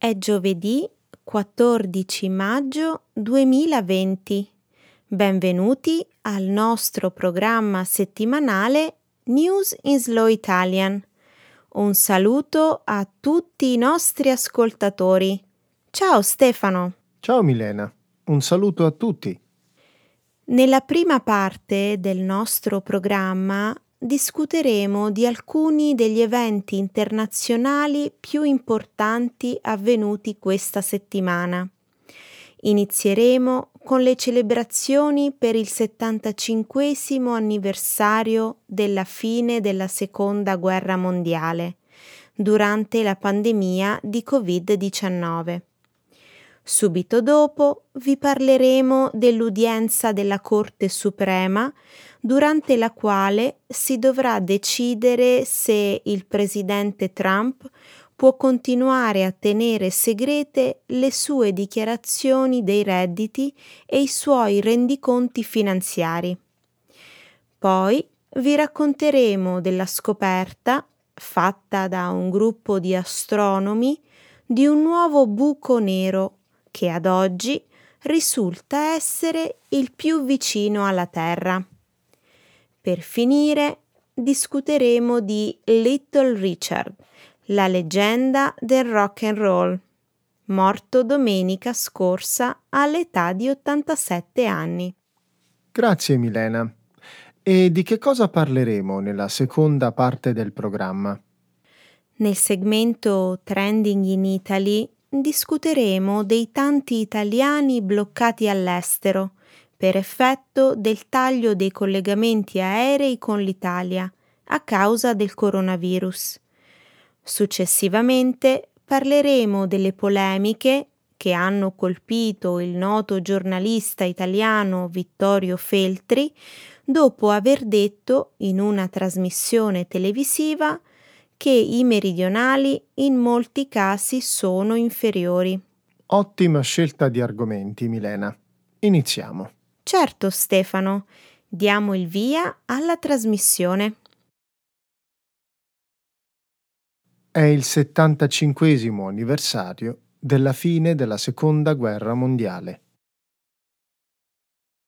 È giovedì 14 maggio 2020. Benvenuti al nostro programma settimanale News in Slow Italian. Un saluto a tutti i nostri ascoltatori. Ciao Stefano. Ciao Milena, un saluto a tutti. Nella prima parte del nostro programma discuteremo di alcuni degli eventi internazionali più importanti avvenuti questa settimana. Inizieremo con le celebrazioni per il 75 anniversario della fine della Seconda Guerra Mondiale, durante la pandemia di Covid-19. Subito dopo vi parleremo dell'udienza della Corte Suprema durante la quale si dovrà decidere se il presidente Trump può continuare a tenere segrete le sue dichiarazioni dei redditi e i suoi rendiconti finanziari. Poi vi racconteremo della scoperta, fatta da un gruppo di astronomi, di un nuovo buco nero che ad oggi risulta essere il più vicino alla Terra. Per finire, discuteremo di Little Richard, la leggenda del rock and roll, morto domenica scorsa all'età di 87 anni. Grazie Milena. E di che cosa parleremo nella seconda parte del programma? Nel segmento Trending in Italy discuteremo dei tanti italiani bloccati all'estero per effetto del taglio dei collegamenti aerei con l'Italia a causa del coronavirus. Successivamente parleremo delle polemiche che hanno colpito il noto giornalista italiano Vittorio Feltri dopo aver detto in una trasmissione televisiva che i meridionali in molti casi sono inferiori. Ottima scelta di argomenti, Milena. Iniziamo. Certo, Stefano, diamo il via alla trasmissione. È il 75 anniversario della fine della Seconda Guerra Mondiale.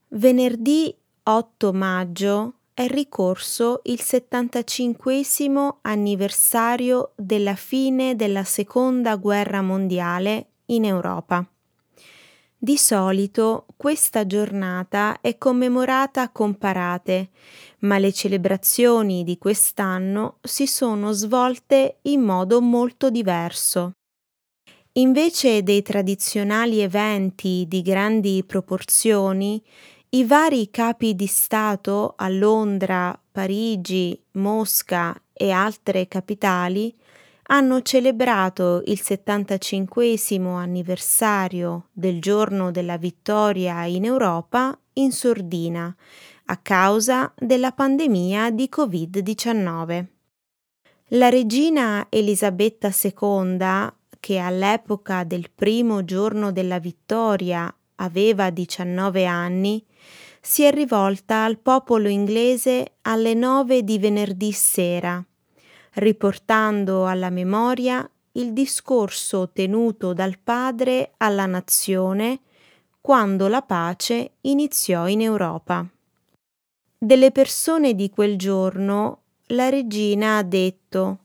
Venerdì 8 maggio è ricorso il 75 anniversario della fine della Seconda Guerra Mondiale in Europa. Di solito questa giornata è commemorata con parate, ma le celebrazioni di quest'anno si sono svolte in modo molto diverso. Invece dei tradizionali eventi di grandi proporzioni, i vari capi di Stato a Londra, Parigi, Mosca e altre capitali hanno celebrato il 75 anniversario del giorno della vittoria in Europa in sordina a causa della pandemia di Covid-19. La regina Elisabetta II, che all'epoca del primo giorno della vittoria aveva 19 anni, si è rivolta al popolo inglese alle nove di venerdì sera riportando alla memoria il discorso tenuto dal padre alla nazione quando la pace iniziò in Europa. Delle persone di quel giorno la regina ha detto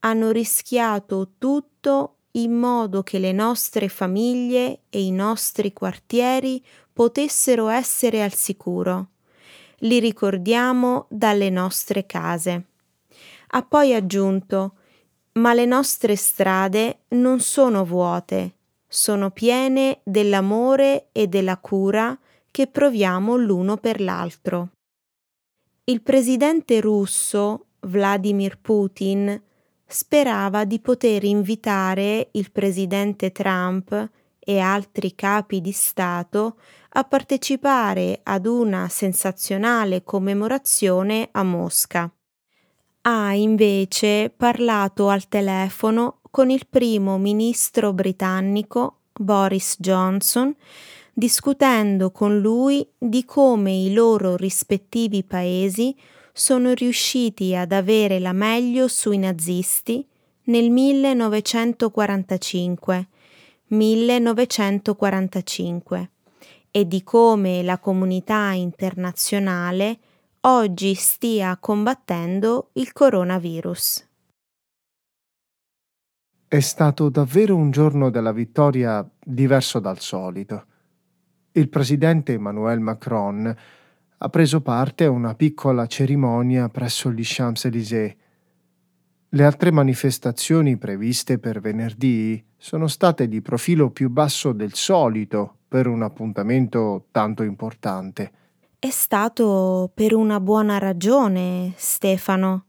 hanno rischiato tutto in modo che le nostre famiglie e i nostri quartieri potessero essere al sicuro. Li ricordiamo dalle nostre case. Ha poi aggiunto Ma le nostre strade non sono vuote, sono piene dell'amore e della cura che proviamo l'uno per l'altro. Il presidente russo Vladimir Putin sperava di poter invitare il presidente Trump e altri capi di Stato a partecipare ad una sensazionale commemorazione a Mosca. Ha invece parlato al telefono con il primo ministro britannico Boris Johnson, discutendo con lui di come i loro rispettivi paesi sono riusciti ad avere la meglio sui nazisti nel 1945 1945 e di come la comunità internazionale oggi stia combattendo il coronavirus. È stato davvero un giorno della vittoria diverso dal solito. Il presidente Emmanuel Macron ha preso parte a una piccola cerimonia presso gli Champs-Élysées. Le altre manifestazioni previste per venerdì sono state di profilo più basso del solito per un appuntamento tanto importante. È stato per una buona ragione, Stefano.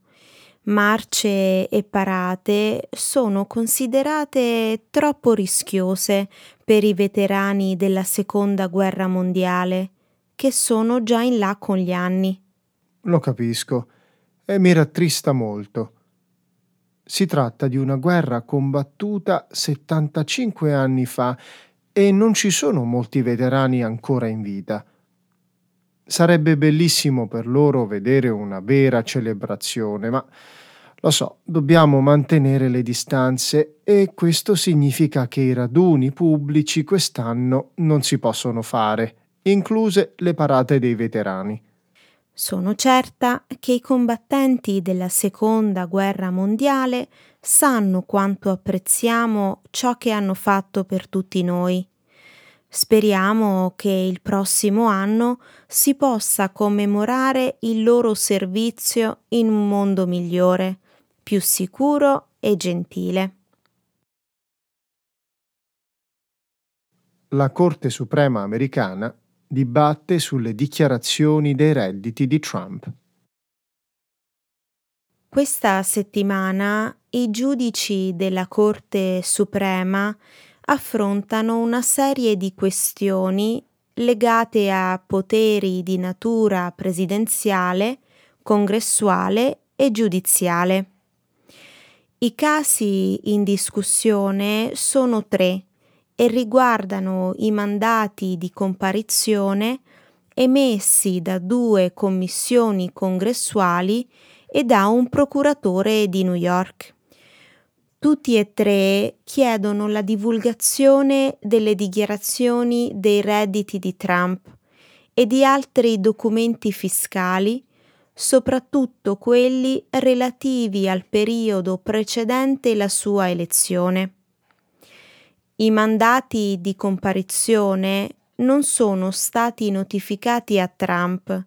Marce e parate sono considerate troppo rischiose per i veterani della seconda guerra mondiale, che sono già in là con gli anni. Lo capisco e mi rattrista molto. Si tratta di una guerra combattuta 75 anni fa e non ci sono molti veterani ancora in vita. Sarebbe bellissimo per loro vedere una vera celebrazione, ma lo so, dobbiamo mantenere le distanze e questo significa che i raduni pubblici quest'anno non si possono fare, incluse le parate dei veterani. Sono certa che i combattenti della seconda guerra mondiale sanno quanto apprezziamo ciò che hanno fatto per tutti noi. Speriamo che il prossimo anno si possa commemorare il loro servizio in un mondo migliore, più sicuro e gentile. La Corte Suprema americana dibatte sulle dichiarazioni dei redditi di Trump. Questa settimana i giudici della Corte Suprema affrontano una serie di questioni legate a poteri di natura presidenziale, congressuale e giudiziale. I casi in discussione sono tre e riguardano i mandati di comparizione emessi da due commissioni congressuali e da un procuratore di New York. Tutti e tre chiedono la divulgazione delle dichiarazioni dei redditi di Trump e di altri documenti fiscali, soprattutto quelli relativi al periodo precedente la sua elezione. I mandati di comparizione non sono stati notificati a Trump,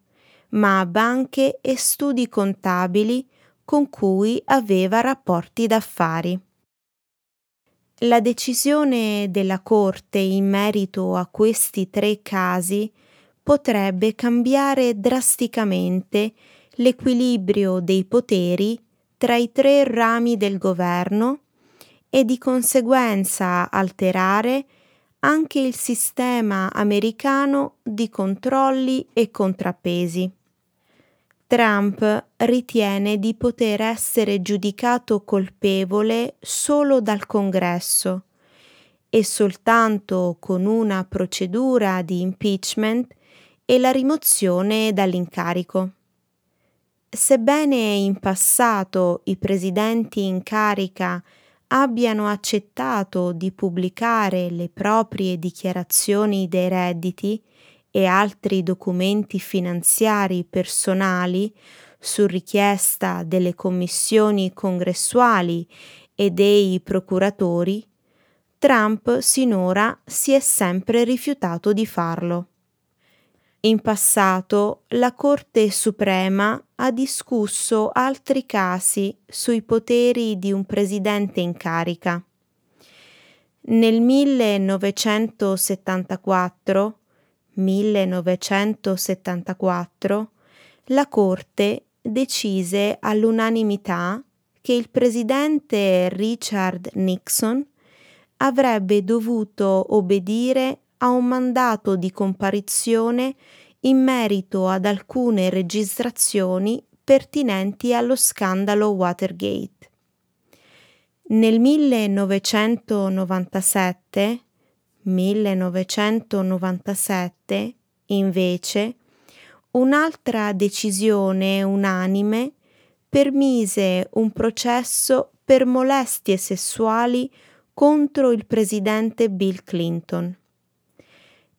ma a banche e studi contabili con cui aveva rapporti d'affari. La decisione della Corte in merito a questi tre casi potrebbe cambiare drasticamente l'equilibrio dei poteri tra i tre rami del governo e di conseguenza alterare anche il sistema americano di controlli e contrappesi. Trump ritiene di poter essere giudicato colpevole solo dal Congresso e soltanto con una procedura di impeachment e la rimozione dall'incarico. Sebbene in passato i presidenti in carica abbiano accettato di pubblicare le proprie dichiarazioni dei redditi e altri documenti finanziari personali su richiesta delle commissioni congressuali e dei procuratori, Trump sinora si è sempre rifiutato di farlo. In passato la Corte Suprema ha discusso altri casi sui poteri di un presidente in carica. Nel 1974, 1974 la Corte decise all'unanimità che il presidente Richard Nixon avrebbe dovuto obbedire a un mandato di comparizione in merito ad alcune registrazioni pertinenti allo scandalo Watergate. Nel 1997, 1997 invece, un'altra decisione unanime permise un processo per molestie sessuali contro il presidente Bill Clinton.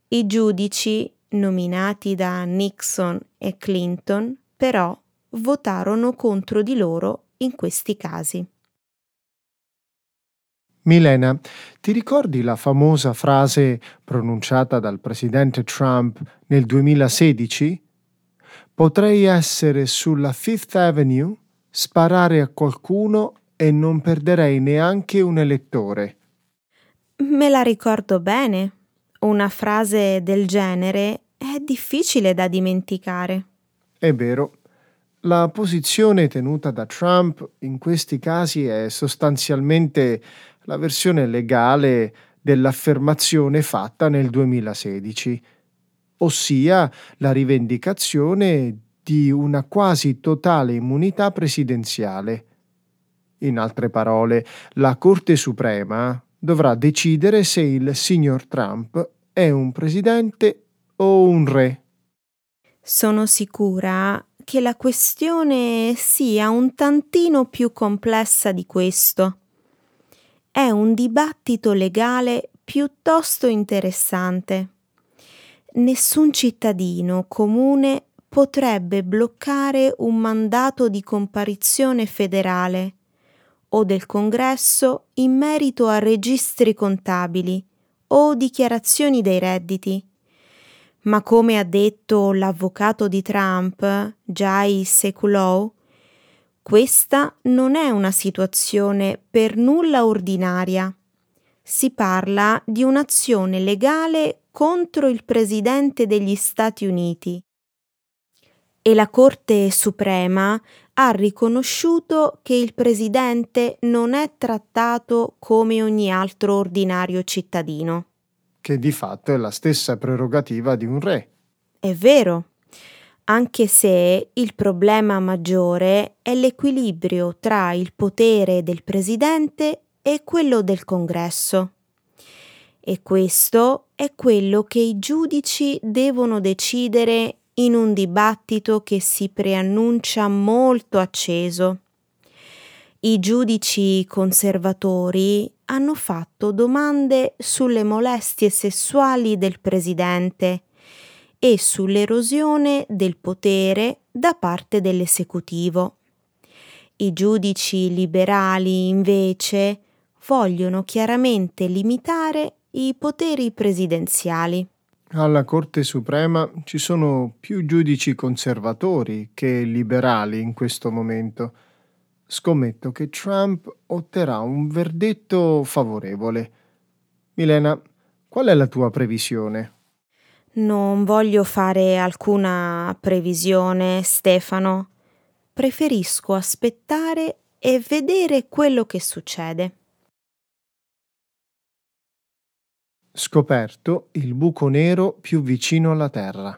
I giudici, nominati da Nixon e Clinton, però votarono contro di loro in questi casi. Milena, ti ricordi la famosa frase pronunciata dal presidente Trump nel 2016? Potrei essere sulla Fifth Avenue, sparare a qualcuno e non perderei neanche un elettore. Me la ricordo bene. Una frase del genere è difficile da dimenticare. È vero. La posizione tenuta da Trump in questi casi è sostanzialmente la versione legale dell'affermazione fatta nel 2016, ossia la rivendicazione di una quasi totale immunità presidenziale. In altre parole, la Corte Suprema dovrà decidere se il signor Trump è un presidente o un re. Sono sicura che la questione sia un tantino più complessa di questo. È un dibattito legale piuttosto interessante. Nessun cittadino comune potrebbe bloccare un mandato di comparizione federale o del Congresso in merito a registri contabili o dichiarazioni dei redditi. Ma come ha detto l'avvocato di Trump, Jai Sekulow, questa non è una situazione per nulla ordinaria. Si parla di un'azione legale contro il Presidente degli Stati Uniti. E la Corte Suprema ha riconosciuto che il Presidente non è trattato come ogni altro ordinario cittadino. Che di fatto è la stessa prerogativa di un re. È vero, anche se il problema maggiore è l'equilibrio tra il potere del Presidente e quello del Congresso. E questo è quello che i giudici devono decidere in un dibattito che si preannuncia molto acceso. I giudici conservatori hanno fatto domande sulle molestie sessuali del presidente e sull'erosione del potere da parte dell'esecutivo. I giudici liberali, invece, vogliono chiaramente limitare i poteri presidenziali. Alla Corte Suprema ci sono più giudici conservatori che liberali in questo momento. Scommetto che Trump otterrà un verdetto favorevole. Milena, qual è la tua previsione? Non voglio fare alcuna previsione, Stefano. Preferisco aspettare e vedere quello che succede. Scoperto il buco nero più vicino alla Terra.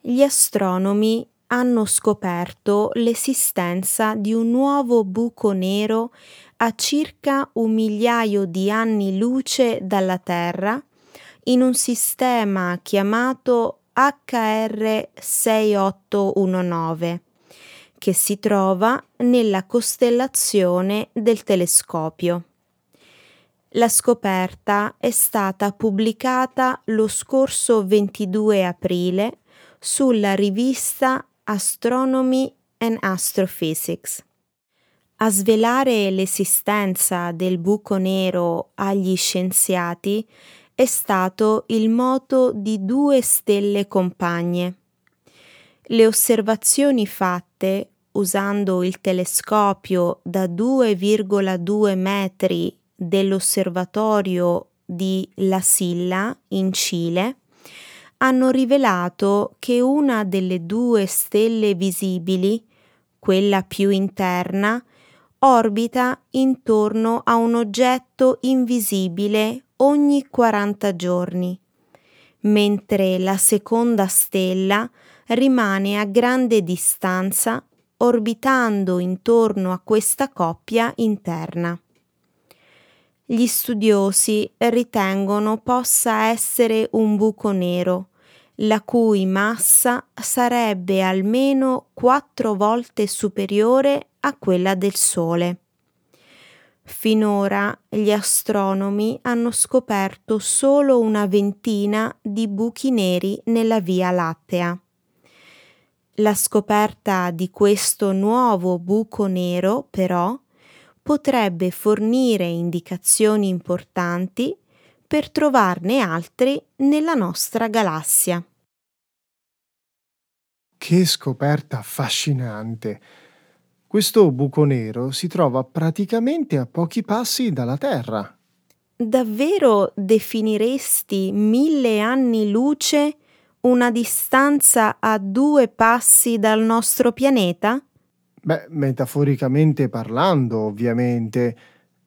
Gli astronomi hanno scoperto l'esistenza di un nuovo buco nero a circa un migliaio di anni luce dalla Terra in un sistema chiamato HR 6819 che si trova nella costellazione del telescopio. La scoperta è stata pubblicata lo scorso 22 aprile sulla rivista Astronomy and Astrophysics. A svelare l'esistenza del buco nero agli scienziati è stato il moto di due stelle compagne. Le osservazioni fatte usando il telescopio da 2,2 metri dell'osservatorio di La Silla in Cile hanno rivelato che una delle due stelle visibili, quella più interna, orbita intorno a un oggetto invisibile ogni 40 giorni, mentre la seconda stella rimane a grande distanza orbitando intorno a questa coppia interna gli studiosi ritengono possa essere un buco nero, la cui massa sarebbe almeno quattro volte superiore a quella del Sole. Finora gli astronomi hanno scoperto solo una ventina di buchi neri nella Via Lattea. La scoperta di questo nuovo buco nero, però, potrebbe fornire indicazioni importanti per trovarne altri nella nostra galassia. Che scoperta affascinante! Questo buco nero si trova praticamente a pochi passi dalla Terra. Davvero definiresti mille anni luce una distanza a due passi dal nostro pianeta? Beh, metaforicamente parlando, ovviamente.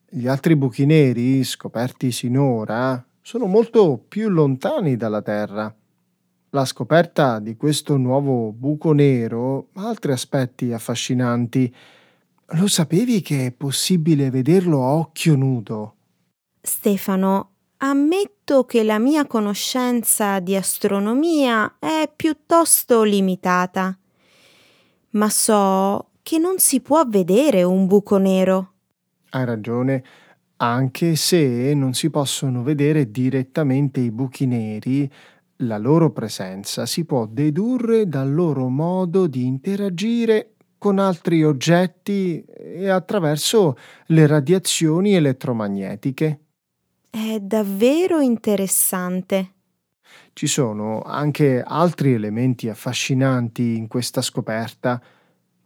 Gli altri buchi neri, scoperti sinora, sono molto più lontani dalla Terra. La scoperta di questo nuovo buco nero ha altri aspetti affascinanti. Lo sapevi che è possibile vederlo a occhio nudo? Stefano, ammetto che la mia conoscenza di astronomia è piuttosto limitata, ma so che non si può vedere un buco nero. Hai ragione, anche se non si possono vedere direttamente i buchi neri, la loro presenza si può dedurre dal loro modo di interagire con altri oggetti e attraverso le radiazioni elettromagnetiche. È davvero interessante. Ci sono anche altri elementi affascinanti in questa scoperta,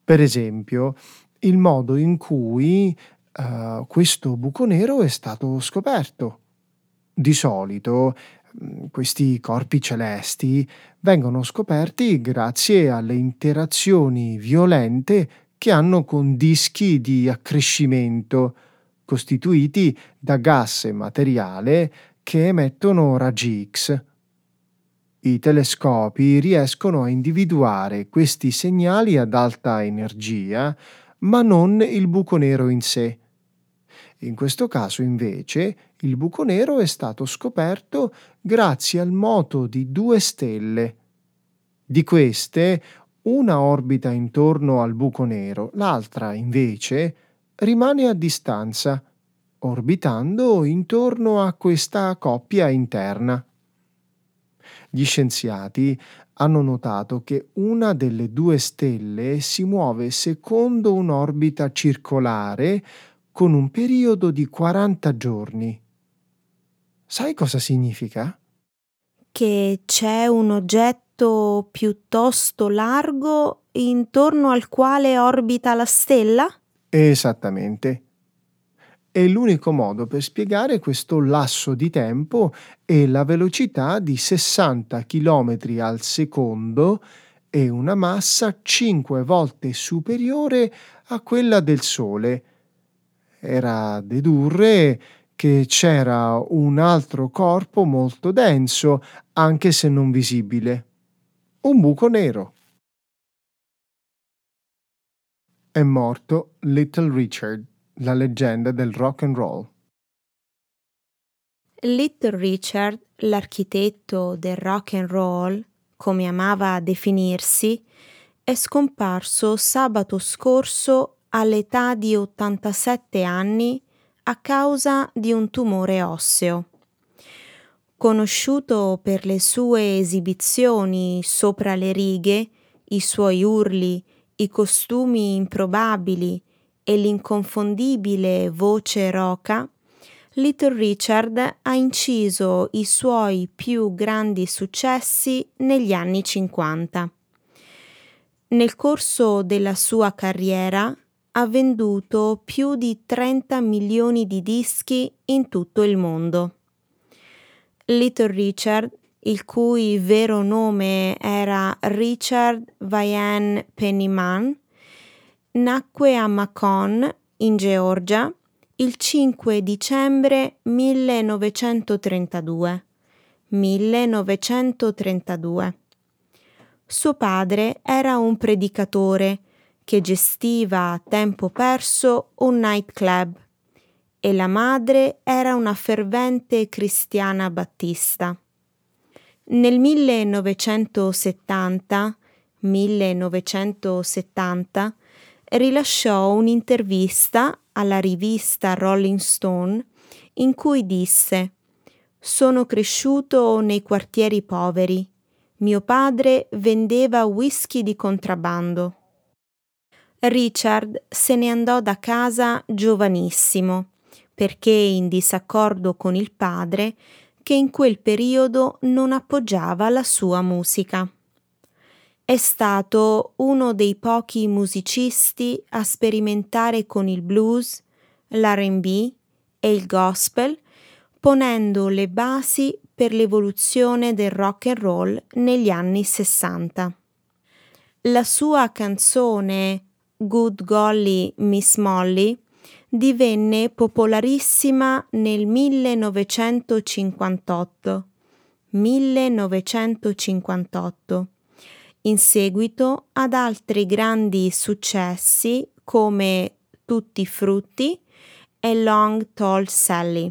per esempio il modo in cui uh, questo buco nero è stato scoperto. Di solito Mm, questi corpi celesti vengono scoperti grazie alle interazioni violente che hanno con dischi di accrescimento costituiti da gas e materiale che emettono raggi X. I telescopi riescono a individuare questi segnali ad alta energia, ma non il buco nero in sé. In questo caso, invece, il buco nero è stato scoperto grazie al moto di due stelle. Di queste, una orbita intorno al buco nero, l'altra, invece, rimane a distanza, orbitando intorno a questa coppia interna. Gli scienziati hanno notato che una delle due stelle si muove secondo un'orbita circolare con un periodo di 40 giorni. Sai cosa significa? Che c'è un oggetto piuttosto largo intorno al quale orbita la stella? Esattamente. È l'unico modo per spiegare questo lasso di tempo e la velocità di 60 km al secondo e una massa 5 volte superiore a quella del Sole. Era dedurre che c'era un altro corpo molto denso, anche se non visibile. Un buco nero. È morto Little Richard, la leggenda del rock and roll. Little Richard, l'architetto del rock and roll, come amava definirsi, è scomparso sabato scorso all'età di 87 anni a causa di un tumore osseo. Conosciuto per le sue esibizioni sopra le righe, i suoi urli, i costumi improbabili e l'inconfondibile voce roca, Little Richard ha inciso i suoi più grandi successi negli anni 50. Nel corso della sua carriera ha venduto più di 30 milioni di dischi in tutto il mondo. Little Richard, il cui vero nome era Richard Vian Pennyman, nacque a Macon, in Georgia, il 5 dicembre 1932. 1932. Suo padre era un predicatore che gestiva a tempo perso un nightclub e la madre era una fervente cristiana battista. Nel 1970, 1970 rilasciò un'intervista alla rivista Rolling Stone in cui disse Sono cresciuto nei quartieri poveri. Mio padre vendeva whisky di contrabbando. Richard se ne andò da casa giovanissimo perché in disaccordo con il padre che in quel periodo non appoggiava la sua musica. È stato uno dei pochi musicisti a sperimentare con il blues, l'RB e il gospel, ponendo le basi per l'evoluzione del rock and roll negli anni 60. La sua canzone Good Golly Miss Molly divenne popolarissima nel 1958. 1958 in seguito ad altri grandi successi come Tutti i frutti e Long Tall Sally.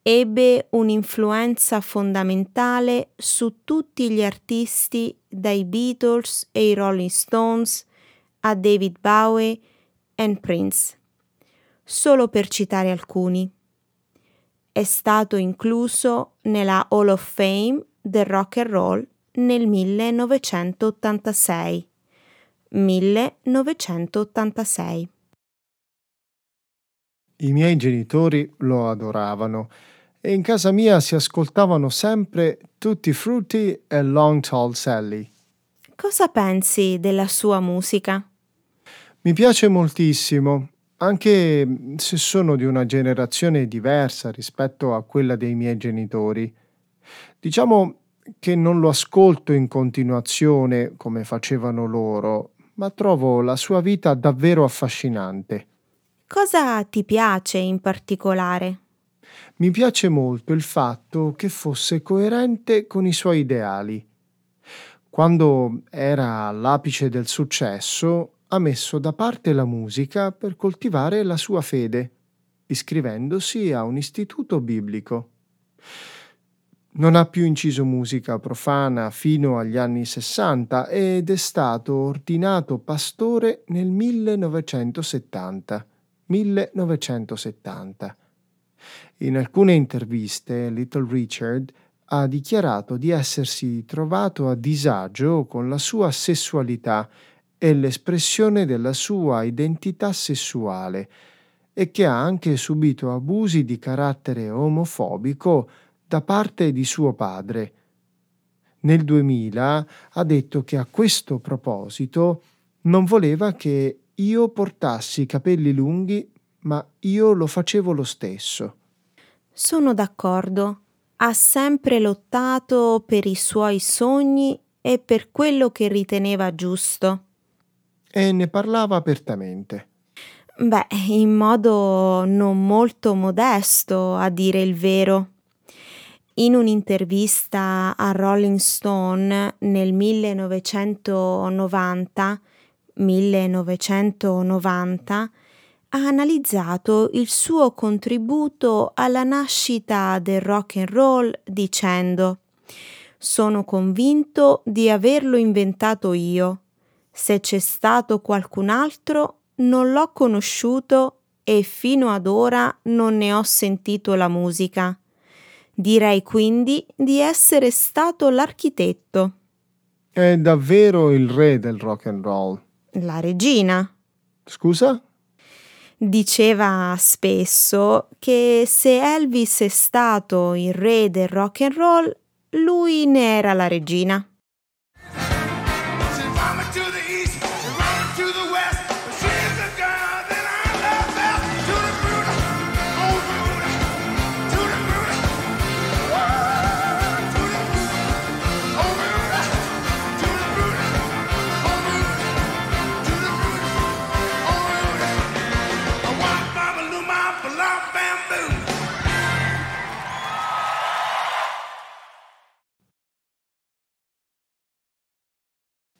Ebbe un'influenza fondamentale su tutti gli artisti dai Beatles e i Rolling Stones a David Bowie e Prince, solo per citare alcuni. È stato incluso nella Hall of Fame del rock and roll nel 1986. 1986. I miei genitori lo adoravano e in casa mia si ascoltavano sempre Tutti Frutti e Long Tall Sally. Cosa pensi della sua musica? Mi piace moltissimo, anche se sono di una generazione diversa rispetto a quella dei miei genitori. Diciamo che non lo ascolto in continuazione come facevano loro, ma trovo la sua vita davvero affascinante. Cosa ti piace in particolare? Mi piace molto il fatto che fosse coerente con i suoi ideali. Quando era all'apice del successo, ha messo da parte la musica per coltivare la sua fede, iscrivendosi a un istituto biblico. Non ha più inciso musica profana fino agli anni 60 ed è stato ordinato pastore nel 1970. 1970. In alcune interviste Little Richard ha dichiarato di essersi trovato a disagio con la sua sessualità e l'espressione della sua identità sessuale e che ha anche subito abusi di carattere omofobico da parte di suo padre. Nel 2000 ha detto che a questo proposito non voleva che io portassi i capelli lunghi, ma io lo facevo lo stesso. Sono d'accordo. Ha sempre lottato per i suoi sogni e per quello che riteneva giusto. E ne parlava apertamente. Beh, in modo non molto modesto, a dire il vero. In un'intervista a Rolling Stone nel 1990, 1990 ha analizzato il suo contributo alla nascita del rock and roll dicendo Sono convinto di averlo inventato io. Se c'è stato qualcun altro, non l'ho conosciuto e fino ad ora non ne ho sentito la musica. Direi quindi di essere stato l'architetto. È davvero il re del rock and roll. La regina. Scusa? Diceva spesso che se Elvis è stato il re del rock and roll, lui ne era la regina.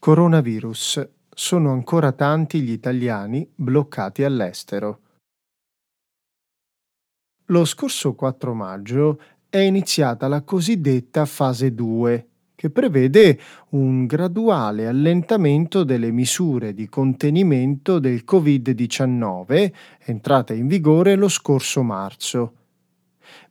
Coronavirus. Sono ancora tanti gli italiani bloccati all'estero. Lo scorso 4 maggio è iniziata la cosiddetta fase 2, che prevede un graduale allentamento delle misure di contenimento del Covid-19 entrate in vigore lo scorso marzo.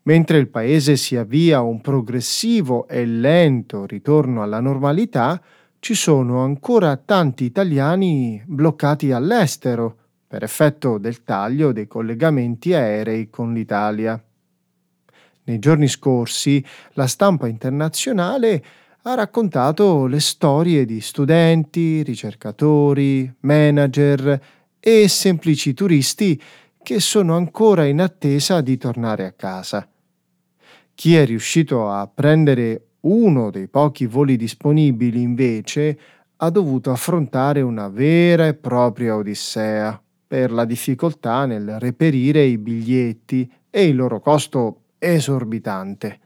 Mentre il Paese si avvia a un progressivo e lento ritorno alla normalità, ci sono ancora tanti italiani bloccati all'estero per effetto del taglio dei collegamenti aerei con l'Italia. Nei giorni scorsi la stampa internazionale ha raccontato le storie di studenti, ricercatori, manager e semplici turisti che sono ancora in attesa di tornare a casa. Chi è riuscito a prendere uno dei pochi voli disponibili, invece, ha dovuto affrontare una vera e propria odissea per la difficoltà nel reperire i biglietti e il loro costo esorbitante.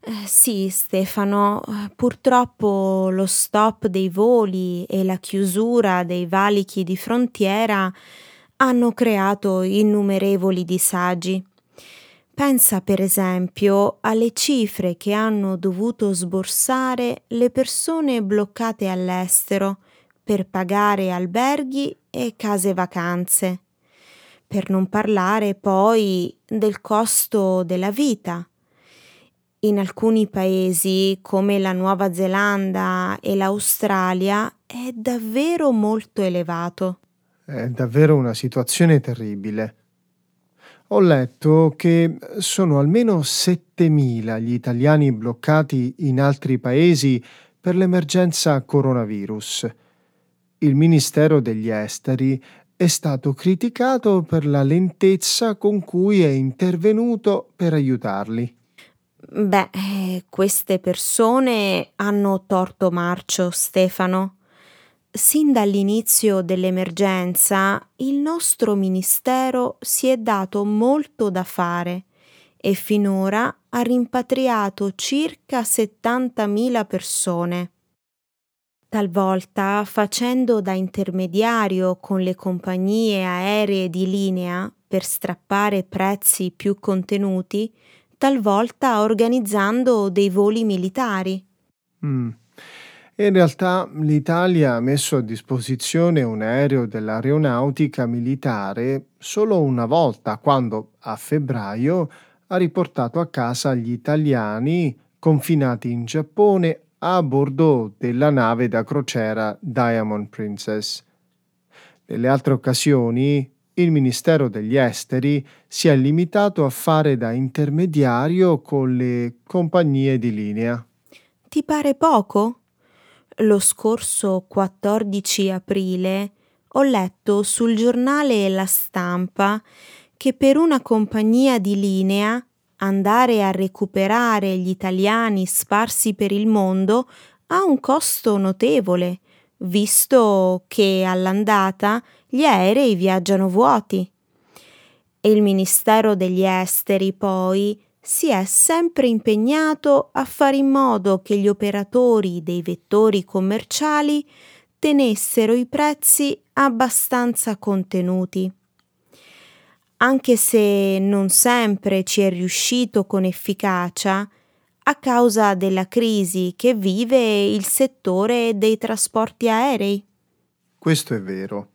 Eh, sì, Stefano, purtroppo lo stop dei voli e la chiusura dei valichi di frontiera hanno creato innumerevoli disagi. Pensa per esempio alle cifre che hanno dovuto sborsare le persone bloccate all'estero per pagare alberghi e case vacanze. Per non parlare poi del costo della vita. In alcuni paesi, come la Nuova Zelanda e l'Australia, è davvero molto elevato. È davvero una situazione terribile. Ho letto che sono almeno 7.000 gli italiani bloccati in altri paesi per l'emergenza coronavirus il Ministero degli Esteri è stato criticato per la lentezza con cui è intervenuto per aiutarli. Beh, eh, queste persone hanno torto marcio, Stefano. Sin dall'inizio dell'emergenza il nostro Ministero si è dato molto da fare e finora ha rimpatriato circa 70.000 persone talvolta facendo da intermediario con le compagnie aeree di linea per strappare prezzi più contenuti, talvolta organizzando dei voli militari. Mm. In realtà l'Italia ha messo a disposizione un aereo dell'aeronautica militare solo una volta, quando a febbraio ha riportato a casa gli italiani confinati in Giappone a bordo della nave da crociera Diamond Princess. Nelle altre occasioni il Ministero degli Esteri si è limitato a fare da intermediario con le compagnie di linea. Ti pare poco? Lo scorso 14 aprile ho letto sul giornale La Stampa che per una compagnia di linea andare a recuperare gli italiani sparsi per il mondo ha un costo notevole, visto che all'andata gli aerei viaggiano vuoti. E il Ministero degli Esteri poi si è sempre impegnato a fare in modo che gli operatori dei vettori commerciali tenessero i prezzi abbastanza contenuti anche se non sempre ci è riuscito con efficacia a causa della crisi che vive il settore dei trasporti aerei. Questo è vero.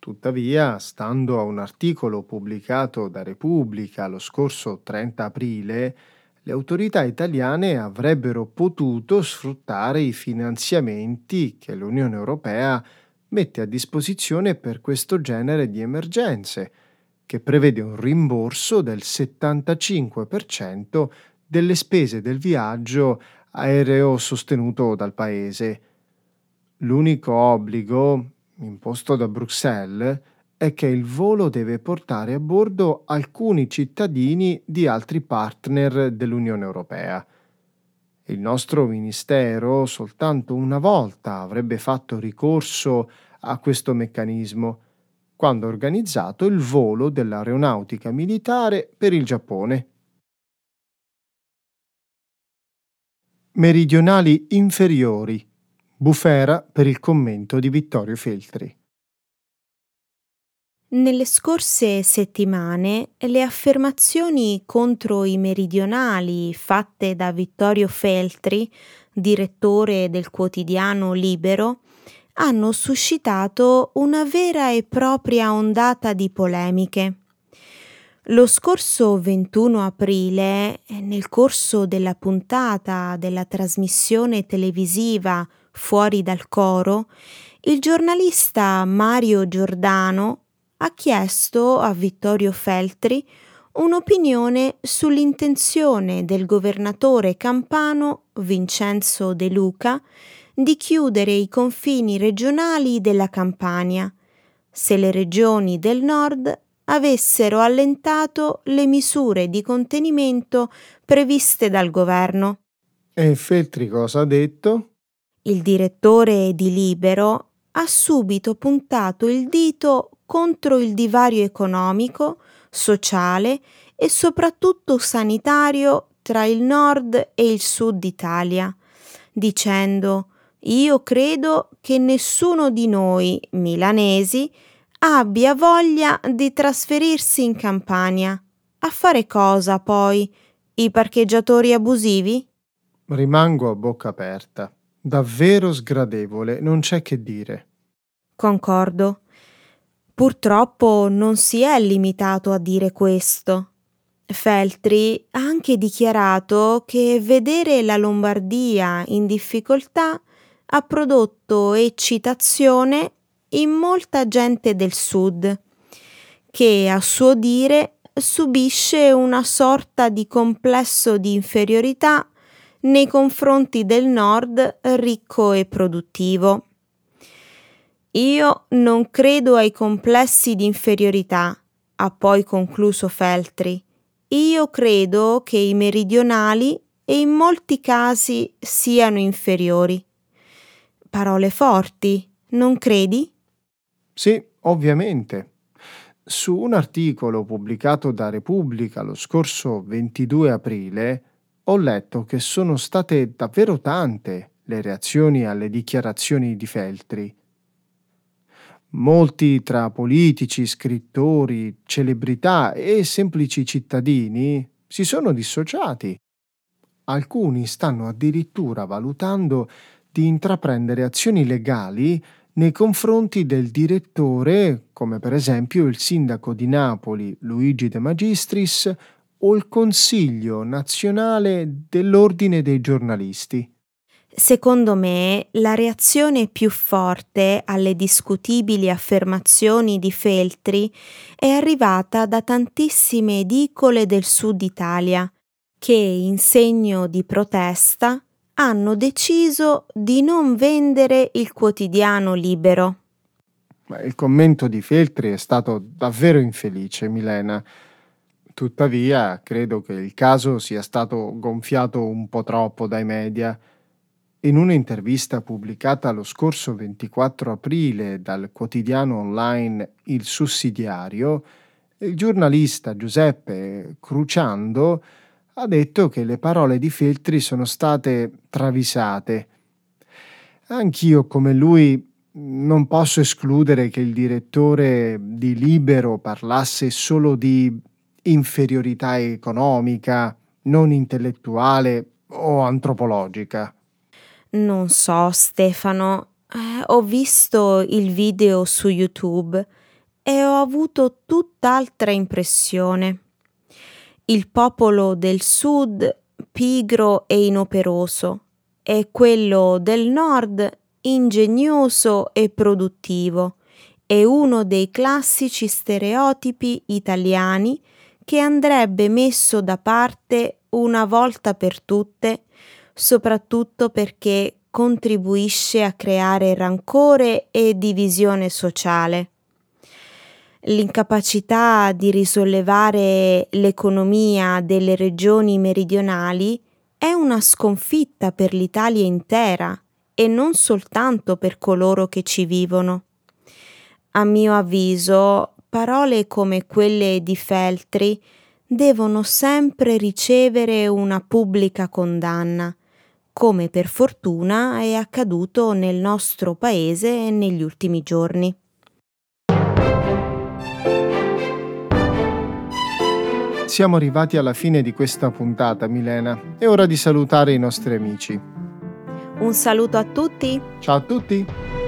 Tuttavia, stando a un articolo pubblicato da Repubblica lo scorso 30 aprile, le autorità italiane avrebbero potuto sfruttare i finanziamenti che l'Unione Europea mette a disposizione per questo genere di emergenze, che prevede un rimborso del 75% delle spese del viaggio aereo sostenuto dal Paese. L'unico obbligo imposto da Bruxelles è che il volo deve portare a bordo alcuni cittadini di altri partner dell'Unione Europea. Il nostro Ministero soltanto una volta avrebbe fatto ricorso a questo meccanismo quando ha organizzato il volo dell'aeronautica militare per il Giappone. Meridionali inferiori. Bufera per il commento di Vittorio Feltri. Nelle scorse settimane le affermazioni contro i meridionali fatte da Vittorio Feltri direttore del quotidiano Libero, hanno suscitato una vera e propria ondata di polemiche. Lo scorso 21 aprile, nel corso della puntata della trasmissione televisiva Fuori dal coro, il giornalista Mario Giordano ha chiesto a Vittorio Feltri un'opinione sull'intenzione del governatore campano Vincenzo De Luca di chiudere i confini regionali della Campania se le regioni del nord avessero allentato le misure di contenimento previste dal governo. E Feltri cosa ha detto? Il direttore di Libero ha subito puntato il dito contro il divario economico, sociale e soprattutto sanitario tra il nord e il sud Italia, dicendo io credo che nessuno di noi milanesi abbia voglia di trasferirsi in Campania. A fare cosa poi? I parcheggiatori abusivi? Rimango a bocca aperta. Davvero sgradevole, non c'è che dire. Concordo. Purtroppo non si è limitato a dire questo. Feltri ha anche dichiarato che vedere la Lombardia in difficoltà ha prodotto eccitazione in molta gente del sud, che a suo dire subisce una sorta di complesso di inferiorità nei confronti del nord ricco e produttivo. Io non credo ai complessi di inferiorità, ha poi concluso Feltri. Io credo che i meridionali e in molti casi siano inferiori. Parole forti, non credi? Sì, ovviamente. Su un articolo pubblicato da Repubblica lo scorso 22 aprile ho letto che sono state davvero tante le reazioni alle dichiarazioni di Feltri. Molti tra politici, scrittori, celebrità e semplici cittadini si sono dissociati. Alcuni stanno addirittura valutando di intraprendere azioni legali nei confronti del direttore, come per esempio il sindaco di Napoli Luigi De Magistris o il Consiglio nazionale dell'Ordine dei giornalisti. Secondo me la reazione più forte alle discutibili affermazioni di Feltri è arrivata da tantissime edicole del sud Italia che, in segno di protesta, hanno deciso di non vendere il quotidiano libero. Il commento di Feltri è stato davvero infelice, Milena. Tuttavia, credo che il caso sia stato gonfiato un po' troppo dai media. In un'intervista pubblicata lo scorso 24 aprile dal quotidiano online Il Sussidiario, il giornalista Giuseppe Cruciando ha detto che le parole di Feltri sono state travisate. Anch'io, come lui, non posso escludere che il direttore di Libero parlasse solo di inferiorità economica, non intellettuale o antropologica. Non so, Stefano. Eh, ho visto il video su YouTube e ho avuto tutt'altra impressione il popolo del sud pigro e inoperoso e quello del nord ingegnoso e produttivo è uno dei classici stereotipi italiani che andrebbe messo da parte una volta per tutte, soprattutto perché contribuisce a creare rancore e divisione sociale l'incapacità di risollevare l'economia delle regioni meridionali è una sconfitta per l'Italia intera e non soltanto per coloro che ci vivono. A mio avviso, parole come quelle di Feltri devono sempre ricevere una pubblica condanna, come per fortuna è accaduto nel nostro paese negli ultimi giorni. Siamo arrivati alla fine di questa puntata, Milena. È ora di salutare i nostri amici. Un saluto a tutti. Ciao a tutti!